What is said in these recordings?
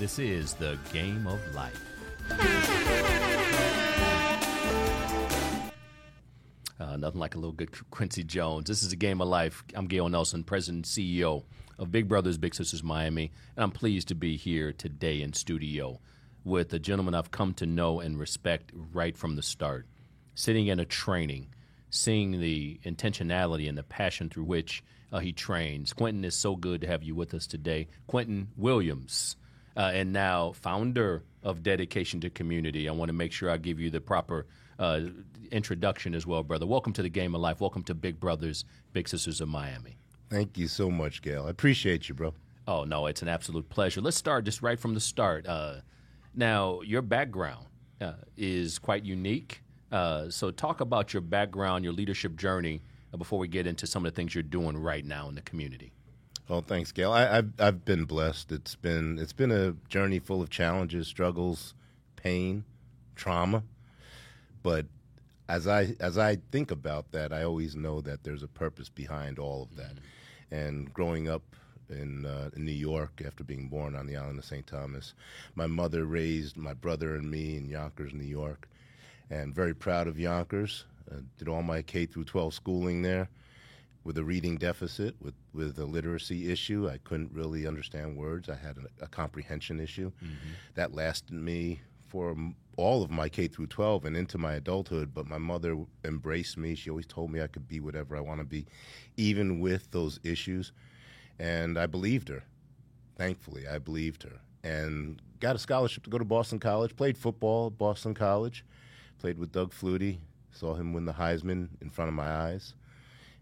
This is the game of life. Uh, nothing like a little good Quincy Jones. This is a game of life. I'm Gail Nelson, President and CEO of Big Brothers Big Sisters Miami, and I'm pleased to be here today in studio with a gentleman I've come to know and respect right from the start. Sitting in a training, seeing the intentionality and the passion through which uh, he trains. Quentin is so good to have you with us today. Quentin Williams, uh, and now founder of Dedication to Community. I want to make sure I give you the proper uh, introduction as well, brother. Welcome to the Game of Life. Welcome to Big Brothers, Big Sisters of Miami. Thank you so much, Gail. I appreciate you, bro. Oh, no, it's an absolute pleasure. Let's start just right from the start. Uh, now, your background uh, is quite unique. Uh, so, talk about your background, your leadership journey, uh, before we get into some of the things you're doing right now in the community. Well, thanks, Gail. I, have I've been blessed. It's been it's been a journey full of challenges, struggles, pain, trauma. But as I as I think about that, I always know that there's a purpose behind all of that. Mm-hmm. And growing up in, uh, in New York after being born on the island of St. Thomas, my mother raised my brother and me in Yonkers, New York, and very proud of Yonkers. Uh, did all my K through 12 schooling there with a reading deficit, with, with a literacy issue. I couldn't really understand words. I had a, a comprehension issue. Mm-hmm. That lasted me for all of my K through 12 and into my adulthood, but my mother embraced me. She always told me I could be whatever I want to be, even with those issues. And I believed her. Thankfully, I believed her. And got a scholarship to go to Boston College, played football at Boston College, played with Doug Flutie, saw him win the Heisman in front of my eyes,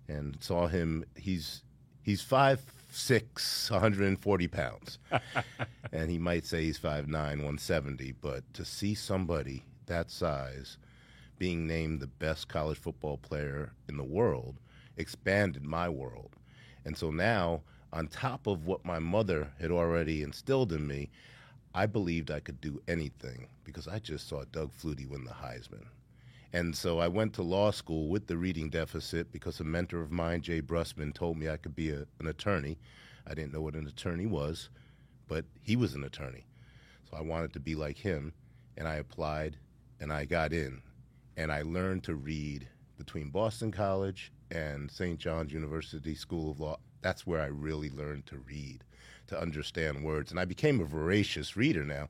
and saw him. He's he's five six, 140 pounds. and he might say he's 5'9, 170, but to see somebody that size being named the best college football player in the world expanded my world. And so now, on top of what my mother had already instilled in me, I believed I could do anything because I just saw Doug Flutie win the Heisman. And so I went to law school with the reading deficit because a mentor of mine, Jay Brusman, told me I could be a, an attorney. I didn't know what an attorney was, but he was an attorney. So I wanted to be like him, and I applied and I got in. And I learned to read between Boston College and St. John's University School of Law. That's where I really learned to read, to understand words. And I became a voracious reader now.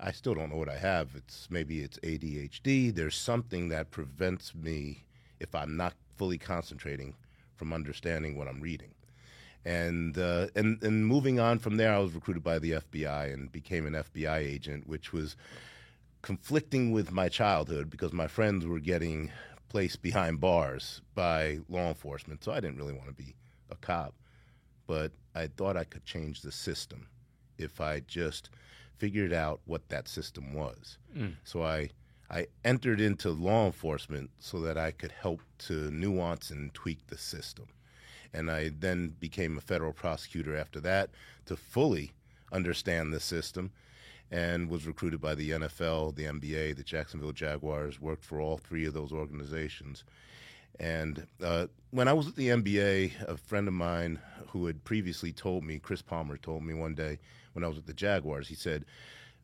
I still don't know what I have. It's maybe it's ADHD. There's something that prevents me if I'm not fully concentrating from understanding what I'm reading. And uh, and and moving on from there, I was recruited by the FBI and became an FBI agent, which was conflicting with my childhood because my friends were getting placed behind bars by law enforcement. So I didn't really want to be a cop, but I thought I could change the system if I just figured out what that system was. Mm. So I I entered into law enforcement so that I could help to nuance and tweak the system. And I then became a federal prosecutor after that to fully understand the system and was recruited by the NFL, the NBA, the Jacksonville Jaguars, worked for all three of those organizations. And uh, when I was at the NBA, a friend of mine who had previously told me, Chris Palmer told me one day, when I was with the Jaguars. He said,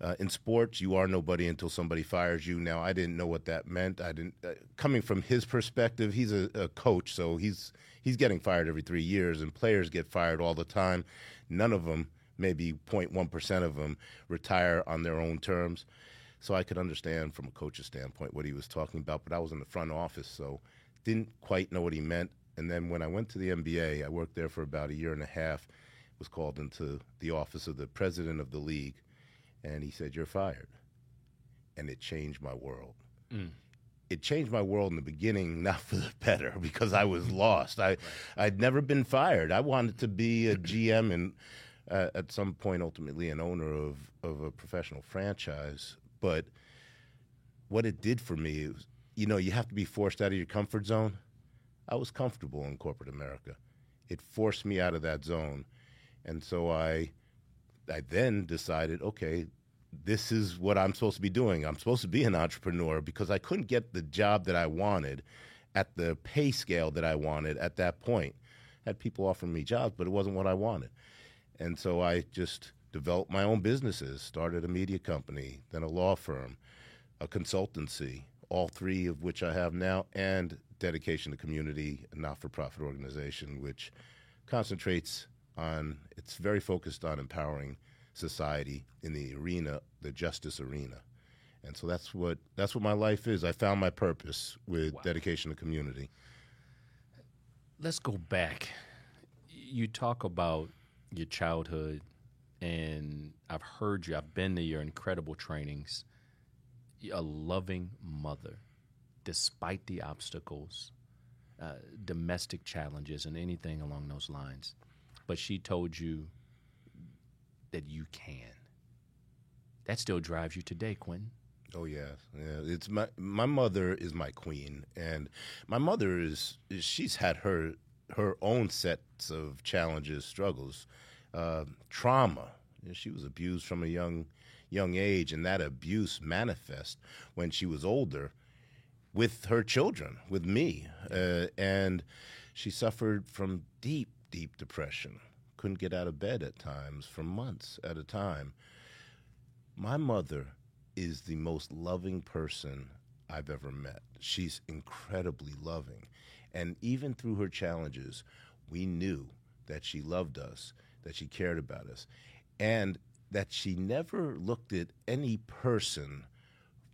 uh, "In sports, you are nobody until somebody fires you." Now, I didn't know what that meant. I didn't. Uh, coming from his perspective, he's a, a coach, so he's he's getting fired every three years, and players get fired all the time. None of them, maybe 0.1 percent of them, retire on their own terms. So I could understand from a coach's standpoint what he was talking about, but I was in the front office, so didn't quite know what he meant. And then when I went to the NBA, I worked there for about a year and a half was called into the office of the president of the league, and he said, "You're fired," and it changed my world. Mm. It changed my world in the beginning, not for the better, because I was lost. I, right. I'd never been fired. I wanted to be a GM and uh, at some point, ultimately, an owner of of a professional franchise. But what it did for me, was, you know, you have to be forced out of your comfort zone. I was comfortable in corporate America. It forced me out of that zone and so I, I then decided, okay, this is what I'm supposed to be doing. I'm supposed to be an entrepreneur because I couldn't get the job that I wanted at the pay scale that I wanted at that point. I had people offering me jobs, but it wasn't what I wanted. And so I just developed my own businesses, started a media company, then a law firm, a consultancy, all three of which I have now, and Dedication to Community, a not for profit organization, which concentrates on, it's very focused on empowering society in the arena, the justice arena. And so that's what that's what my life is. I found my purpose with wow. dedication to community. Let's go back. You talk about your childhood, and I've heard you. I've been to your incredible trainings. A loving mother, despite the obstacles, uh, domestic challenges, and anything along those lines. But she told you that you can. That still drives you today, Quentin. Oh yeah, yeah. It's my my mother is my queen, and my mother is she's had her her own sets of challenges, struggles, uh, trauma. She was abused from a young young age, and that abuse manifest when she was older with her children, with me, uh, and she suffered from deep, deep depression. Couldn't get out of bed at times for months at a time. My mother is the most loving person I've ever met. She's incredibly loving. And even through her challenges, we knew that she loved us, that she cared about us, and that she never looked at any person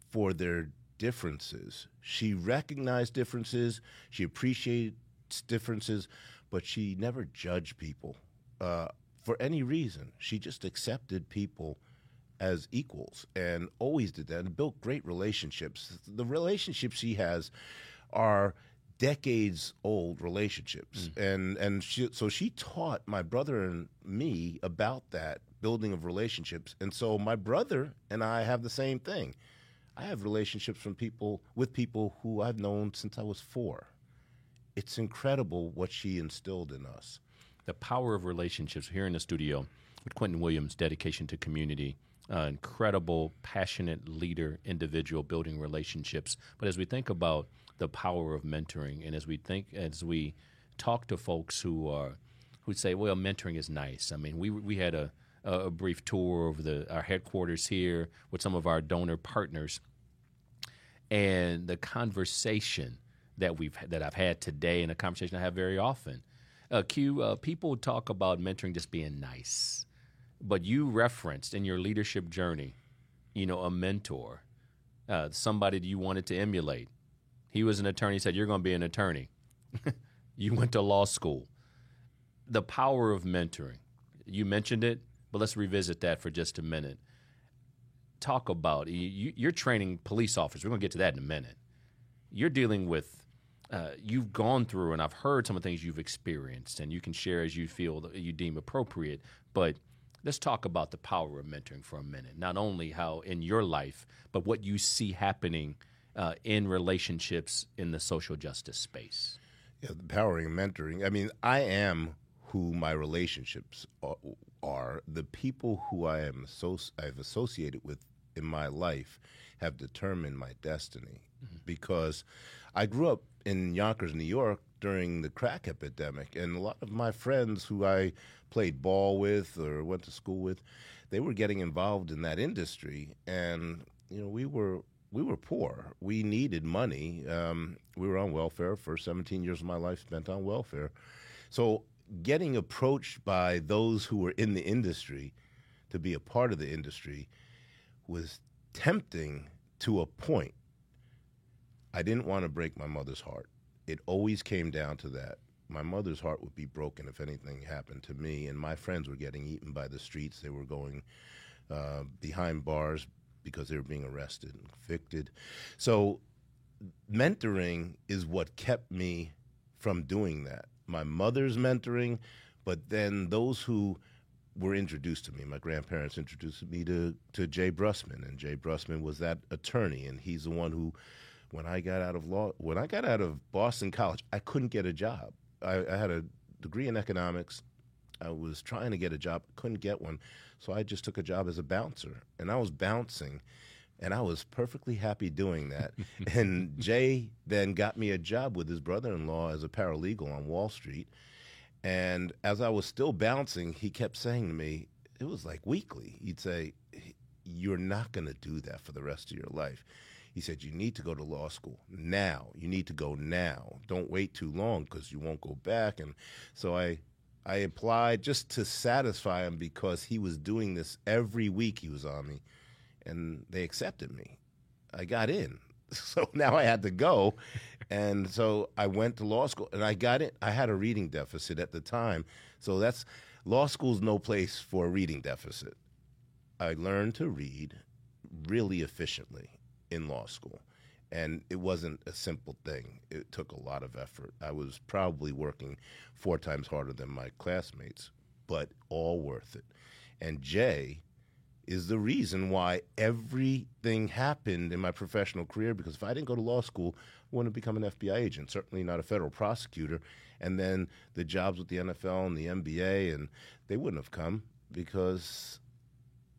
for their differences. She recognized differences, she appreciates differences, but she never judged people uh, for any reason. She just accepted people as equals and always did that and built great relationships. The relationships she has are decades old relationships mm. and and she, so she taught my brother and me about that building of relationships and so my brother and I have the same thing I have relationships from people with people who I've known since I was 4 it's incredible what she instilled in us the power of relationships here in the studio with Quentin Williams dedication to community uh, incredible, passionate leader, individual, building relationships. But as we think about the power of mentoring, and as we think, as we talk to folks who are who say, "Well, mentoring is nice." I mean, we we had a a brief tour of the our headquarters here with some of our donor partners, and the conversation that we've that I've had today, and a conversation I have very often. Uh, Q, uh, people talk about mentoring just being nice but you referenced in your leadership journey, you know, a mentor, uh, somebody that you wanted to emulate. He was an attorney. Said you're going to be an attorney. you went to law school. The power of mentoring. You mentioned it, but let's revisit that for just a minute. Talk about you, you're training police officers. We're going to get to that in a minute. You're dealing with uh, you've gone through, and I've heard some of the things you've experienced, and you can share as you feel you deem appropriate. But Let's talk about the power of mentoring for a minute. Not only how in your life, but what you see happening uh, in relationships in the social justice space. Yeah, the power of mentoring. I mean, I am who my relationships are. The people who I am so I've associated with in my life have determined my destiny mm-hmm. because I grew up in Yonkers, New York during the crack epidemic, and a lot of my friends who I played ball with or went to school with, they were getting involved in that industry, and you know we were we were poor. We needed money. Um, we were on welfare for 17 years of my life spent on welfare. So getting approached by those who were in the industry to be a part of the industry was tempting to a point. I didn't want to break my mother's heart. It always came down to that my mother's heart would be broken if anything happened to me. And my friends were getting eaten by the streets. They were going uh, behind bars because they were being arrested and convicted. So, mentoring is what kept me from doing that. My mother's mentoring, but then those who were introduced to me. My grandparents introduced me to, to Jay Brussman, and Jay Brussman was that attorney, and he's the one who, when I got out of law, when I got out of Boston College, I couldn't get a job. I, I had a degree in economics. I was trying to get a job, couldn't get one, so I just took a job as a bouncer, and I was bouncing, and I was perfectly happy doing that. and Jay then got me a job with his brother-in-law as a paralegal on Wall Street, and as I was still bouncing, he kept saying to me, it was like weekly. He'd say, "You're not going to do that for the rest of your life." He said, "You need to go to law school now. You need to go now. Don't wait too long because you won't go back." And so I, I applied just to satisfy him because he was doing this every week. He was on me, and they accepted me. I got in. So now I had to go, and so I went to law school, and I got it. I had a reading deficit at the time, so that's law school's no place for a reading deficit. I learned to read really efficiently in law school. And it wasn't a simple thing. It took a lot of effort. I was probably working four times harder than my classmates, but all worth it. And Jay is the reason why everything happened in my professional career because if I didn't go to law school, I wouldn't become an FBI agent, certainly not a federal prosecutor. And then the jobs with the NFL and the NBA, and they wouldn't have come because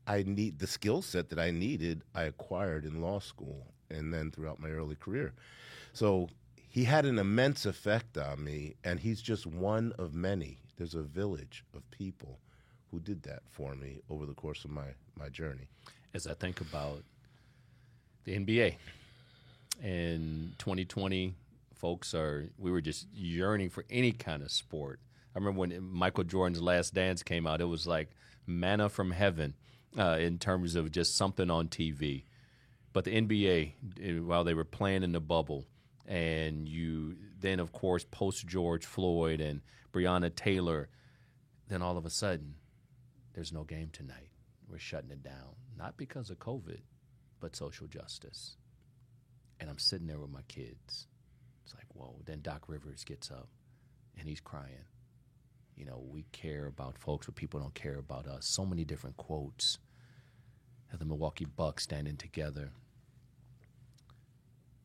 I need the skill set that I needed, I acquired in law school and then throughout my early career. So he had an immense effect on me, and he's just one of many. There's a village of people who did that for me over the course of my, my journey. As I think about the NBA in 2020, folks are, we were just yearning for any kind of sport. I remember when Michael Jordan's Last Dance came out, it was like manna from heaven uh, in terms of just something on TV. But the NBA, eh, while they were playing in the bubble, and you then, of course, post George Floyd and Breonna Taylor, then all of a sudden, there's no game tonight. We're shutting it down, not because of COVID, but social justice. And I'm sitting there with my kids. It's like, whoa. Then Doc Rivers gets up and he's crying. You know, we care about folks, but people don't care about us. So many different quotes of the Milwaukee Bucks standing together.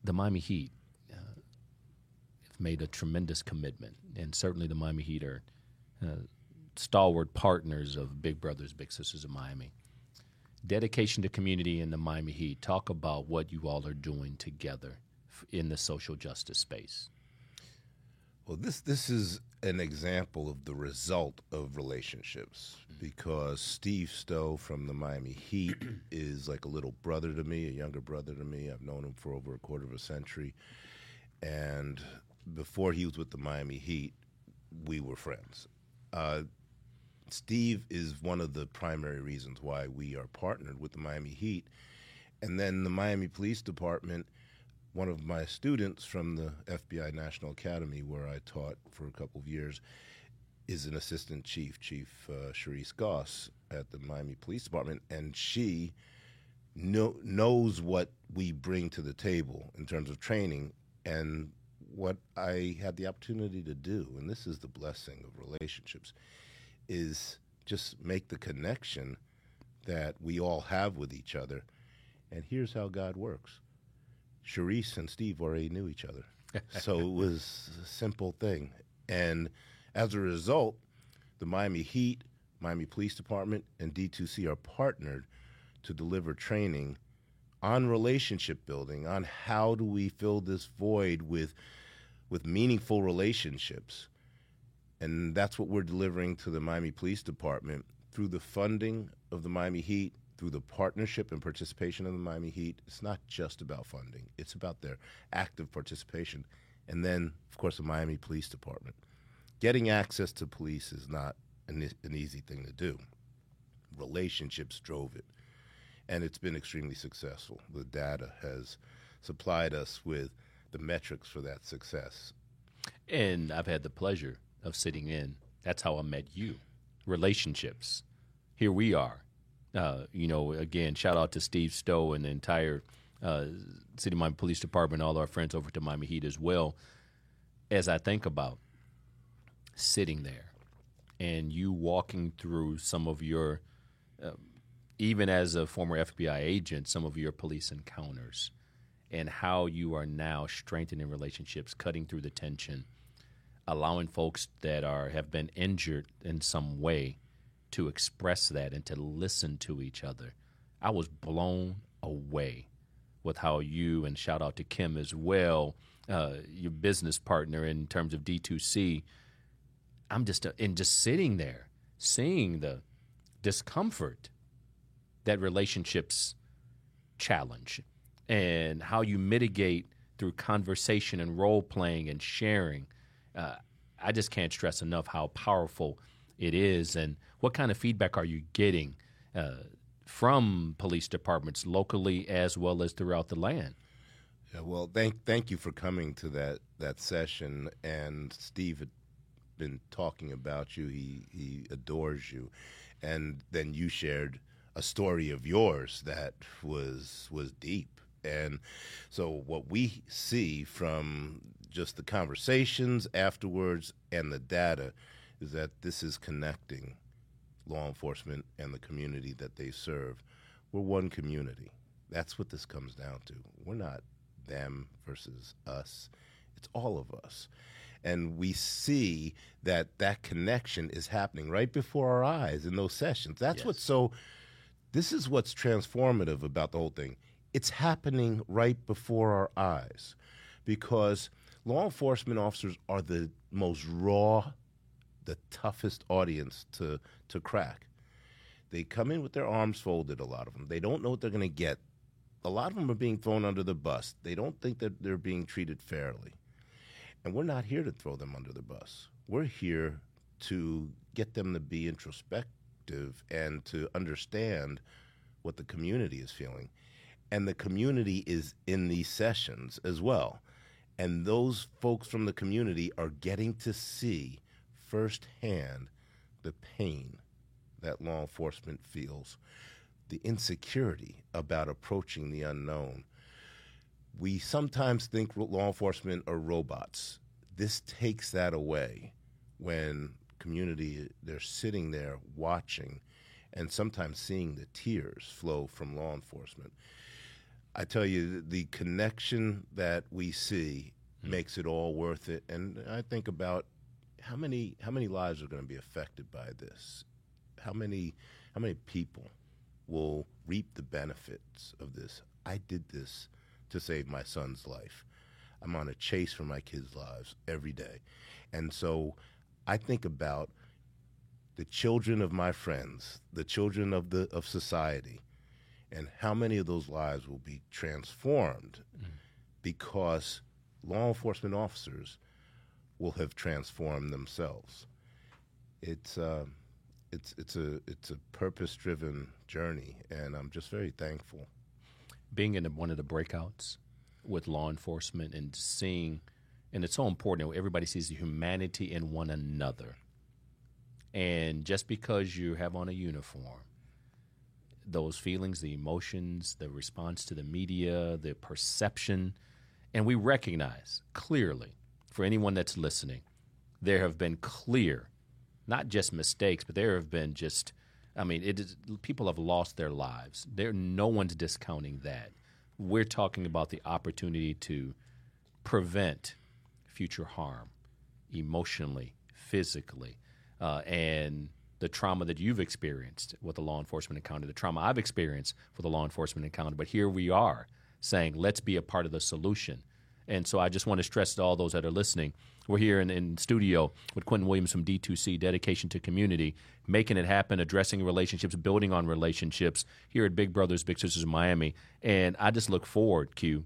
The Miami Heat uh, have made a tremendous commitment, and certainly the Miami Heat are uh, stalwart partners of Big Brothers Big Sisters of Miami. Dedication to community in the Miami Heat. Talk about what you all are doing together in the social justice space. Well, this this is an example of the result of relationships because Steve Stowe from the Miami Heat is like a little brother to me, a younger brother to me. I've known him for over a quarter of a century, and before he was with the Miami Heat, we were friends. Uh, Steve is one of the primary reasons why we are partnered with the Miami Heat. And then the Miami Police Department, one of my students from the FBI National Academy, where I taught for a couple of years, is an assistant chief, Chief uh, Goss at the Miami Police Department, and she know, knows what we bring to the table in terms of training and what I had the opportunity to do. And this is the blessing of relationships is just make the connection that we all have with each other. And here's how God works. Charisse and Steve already knew each other. so it was a simple thing. And as a result, the Miami Heat, Miami Police Department, and D2C are partnered to deliver training on relationship building, on how do we fill this void with with meaningful relationships and that's what we're delivering to the Miami Police Department through the funding of the Miami Heat, through the partnership and participation of the Miami Heat. It's not just about funding, it's about their active participation. And then, of course, the Miami Police Department. Getting access to police is not an, an easy thing to do. Relationships drove it, and it's been extremely successful. The data has supplied us with the metrics for that success. And I've had the pleasure of sitting in. That's how I met you. Relationships. Here we are. Uh, you know, again, shout out to Steve Stowe and the entire uh, City of Miami Police Department, all our friends over to Miami Heat as well. As I think about sitting there and you walking through some of your, uh, even as a former FBI agent, some of your police encounters and how you are now strengthening relationships, cutting through the tension allowing folks that are have been injured in some way to express that and to listen to each other. I was blown away with how you and shout out to Kim as well, uh, your business partner in terms of D2C. I'm just uh, and just sitting there, seeing the discomfort that relationships challenge and how you mitigate through conversation and role playing and sharing. Uh, I just can't stress enough how powerful it is and what kind of feedback are you getting uh, from police departments locally as well as throughout the land? Yeah, well, thank thank you for coming to that that session. And Steve had been talking about you. He he adores you, and then you shared a story of yours that was was deep. And so what we see from just the conversations afterwards and the data is that this is connecting law enforcement and the community that they serve. We're one community. That's what this comes down to. We're not them versus us. It's all of us. And we see that that connection is happening right before our eyes in those sessions. That's Yes. what's so, this is what's transformative about the whole thing. It's happening right before our eyes because law enforcement officers are the most raw, the toughest audience to, to crack. They come in with their arms folded, a lot of them. They don't know what they're going to get a lot of them are being thrown under the bus. They don't think that they're being treated fairly. And we're not here to throw them under the bus. We're here to get them to be introspective and to understand what the community is feeling. And the community is in these sessions as well. And those folks from the community are getting to see firsthand the pain that law enforcement feels the insecurity about approaching the unknown. We sometimes think law enforcement are robots. This takes that away when community they're sitting there watching and sometimes seeing the tears flow from law enforcement. I tell you the connection that we see hmm. makes it all worth it and I think about how many how many lives are going to be affected by this? How many how many people will reap the benefits of this. I did this to save my son's life. I'm on a chase for my kids' lives every day. And so I think about the children of my friends, the children of the of society, and how many of those lives will be transformed because law enforcement officers will have transformed themselves. It's uh, it's it's a it's a purpose driven journey, and I'm just very thankful. being in one of the breakouts with law enforcement and seeing, and it's so important everybody sees the humanity in one another. And just because you have on a uniform, those feelings, the emotions, the response to the media, the perception, and we recognize clearly for anyone that's listening, there have been clear, not just mistakes, but there have been just I mean, it is, people have lost their lives. There, no one's discounting that. We're talking about the opportunity to prevent future harm, emotionally, physically, uh, and the trauma that you've experienced with a law enforcement encounter, the trauma I've experienced with a law enforcement encounter. But here we are saying, let's be a part of the solution. And so I just want to stress to all those that are listening, we're here in, in studio with Quentin Williams from D2C, Dedication to Community, making it happen, addressing relationships, building on relationships here at Big Brothers Big Sisters Miami. And I just look forward, Q,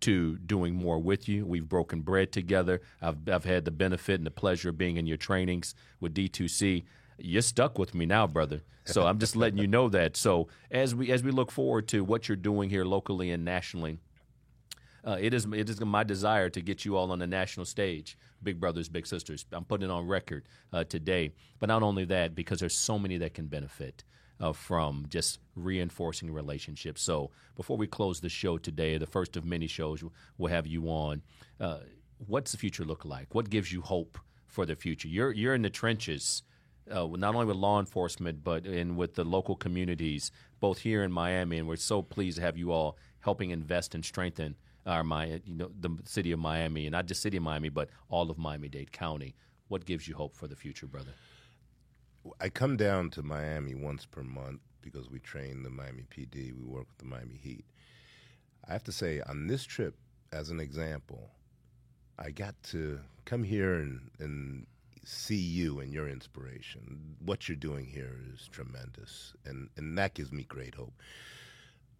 to doing more with you. We've broken bread together. I've, I've had the benefit and the pleasure of being in your trainings with D2C. You're stuck with me now, brother. So I'm just letting you know that. So as we as we look forward to what you're doing here locally and nationally, uh, it is it is my desire to get you all on the national stage, Big Brothers Big Sisters. I'm putting it on record uh, today. But not only that, because there's so many that can benefit uh, from just reinforcing relationships. So before we close the show today, the first of many shows we'll have you on. Uh, what's the future look like? What gives you hope for the future? You're you're in the trenches. Uh, not only with law enforcement, but in with the local communities, both here in Miami, and we're so pleased to have you all helping invest and strengthen our my you know the city of Miami, and not just city of Miami, but all of Miami-Dade County. What gives you hope for the future, brother? I come down to Miami once per month because we train the Miami PD. We work with the Miami Heat. I have to say, on this trip, as an example, I got to come here and, and see you and your inspiration. What you're doing here is tremendous, and and that gives me great hope.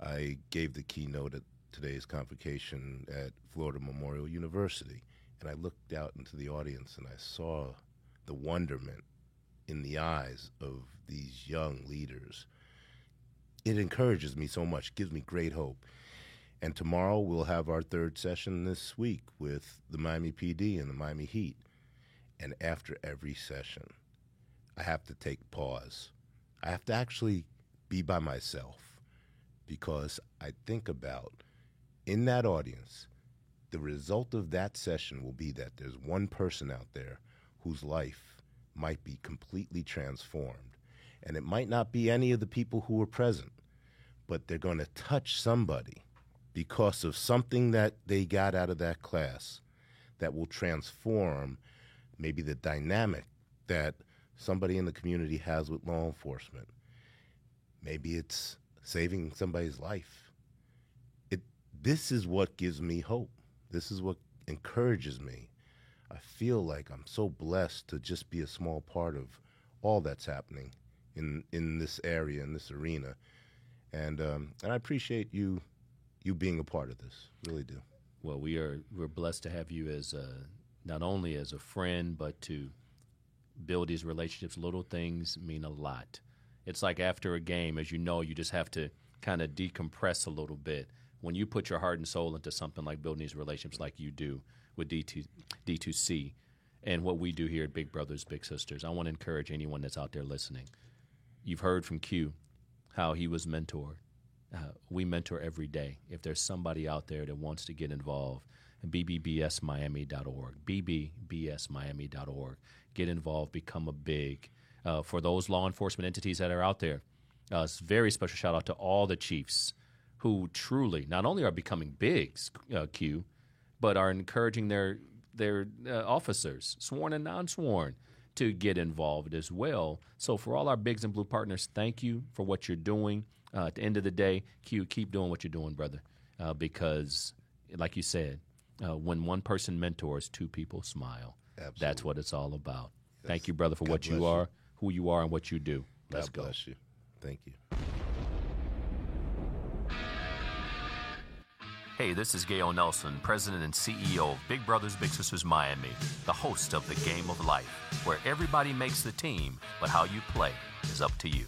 I gave the keynote at today's convocation at Florida Memorial University, and I looked out into the audience and I saw the wonderment in the eyes of these young leaders. It encourages me so much, gives me great hope. And tomorrow we'll have our third session this week with the Miami PD and the Miami Heat. And after every session, I have to take pause. I have to actually be by myself because I think about in that audience, the result of that session will be that there's one person out there whose life might be completely transformed. And it might not be any of the people who were present, but they're going to touch somebody because of something that they got out of that class that will transform maybe the dynamic that somebody in the community has with law enforcement. Maybe it's saving somebody's life. It this is what gives me hope. This is what encourages me. I feel like I'm so blessed to just be a small part of all that's happening in in this area in this arena, and um, and I appreciate you you being a part of this. Really do. Well, we are we're blessed to have you as a, not only as a friend, but to build these relationships. Little things mean a lot. It's like after a game, as you know, you just have to kind of decompress a little bit. When you put your heart and soul into something like building these relationships, like you do with D2, D2C, and what we do here at Big Brothers Big Sisters, I want to encourage anyone that's out there listening. You've heard from Q how he was mentored. Uh, we mentor every day. If there's somebody out there that wants to get involved, bbbsmiami.org, bbbsmiami.org. Get involved, become a big. Uh, for those law enforcement entities that are out there, uh, very special shout out to all the chiefs who truly not only are becoming bigs, uh, Q, but are encouraging their their uh, officers, sworn and non-sworn, to get involved as well. So for all our bigs and blue partners, thank you for what you're doing. Uh, at the end of the day, Q, keep doing what you're doing, brother, uh, because like you said, uh, when one person mentors, two people smile. Absolutely. That's what it's all about. Thank you, brother, for God what you bless you. are, who you are, and what you do. Let's God go. bless you. Thank you. Hey, this is Gail Nelson, President and CEO of Big Brothers Big Sisters Miami, the host of The Game of Life, where everybody makes the team, but how you play is up to you.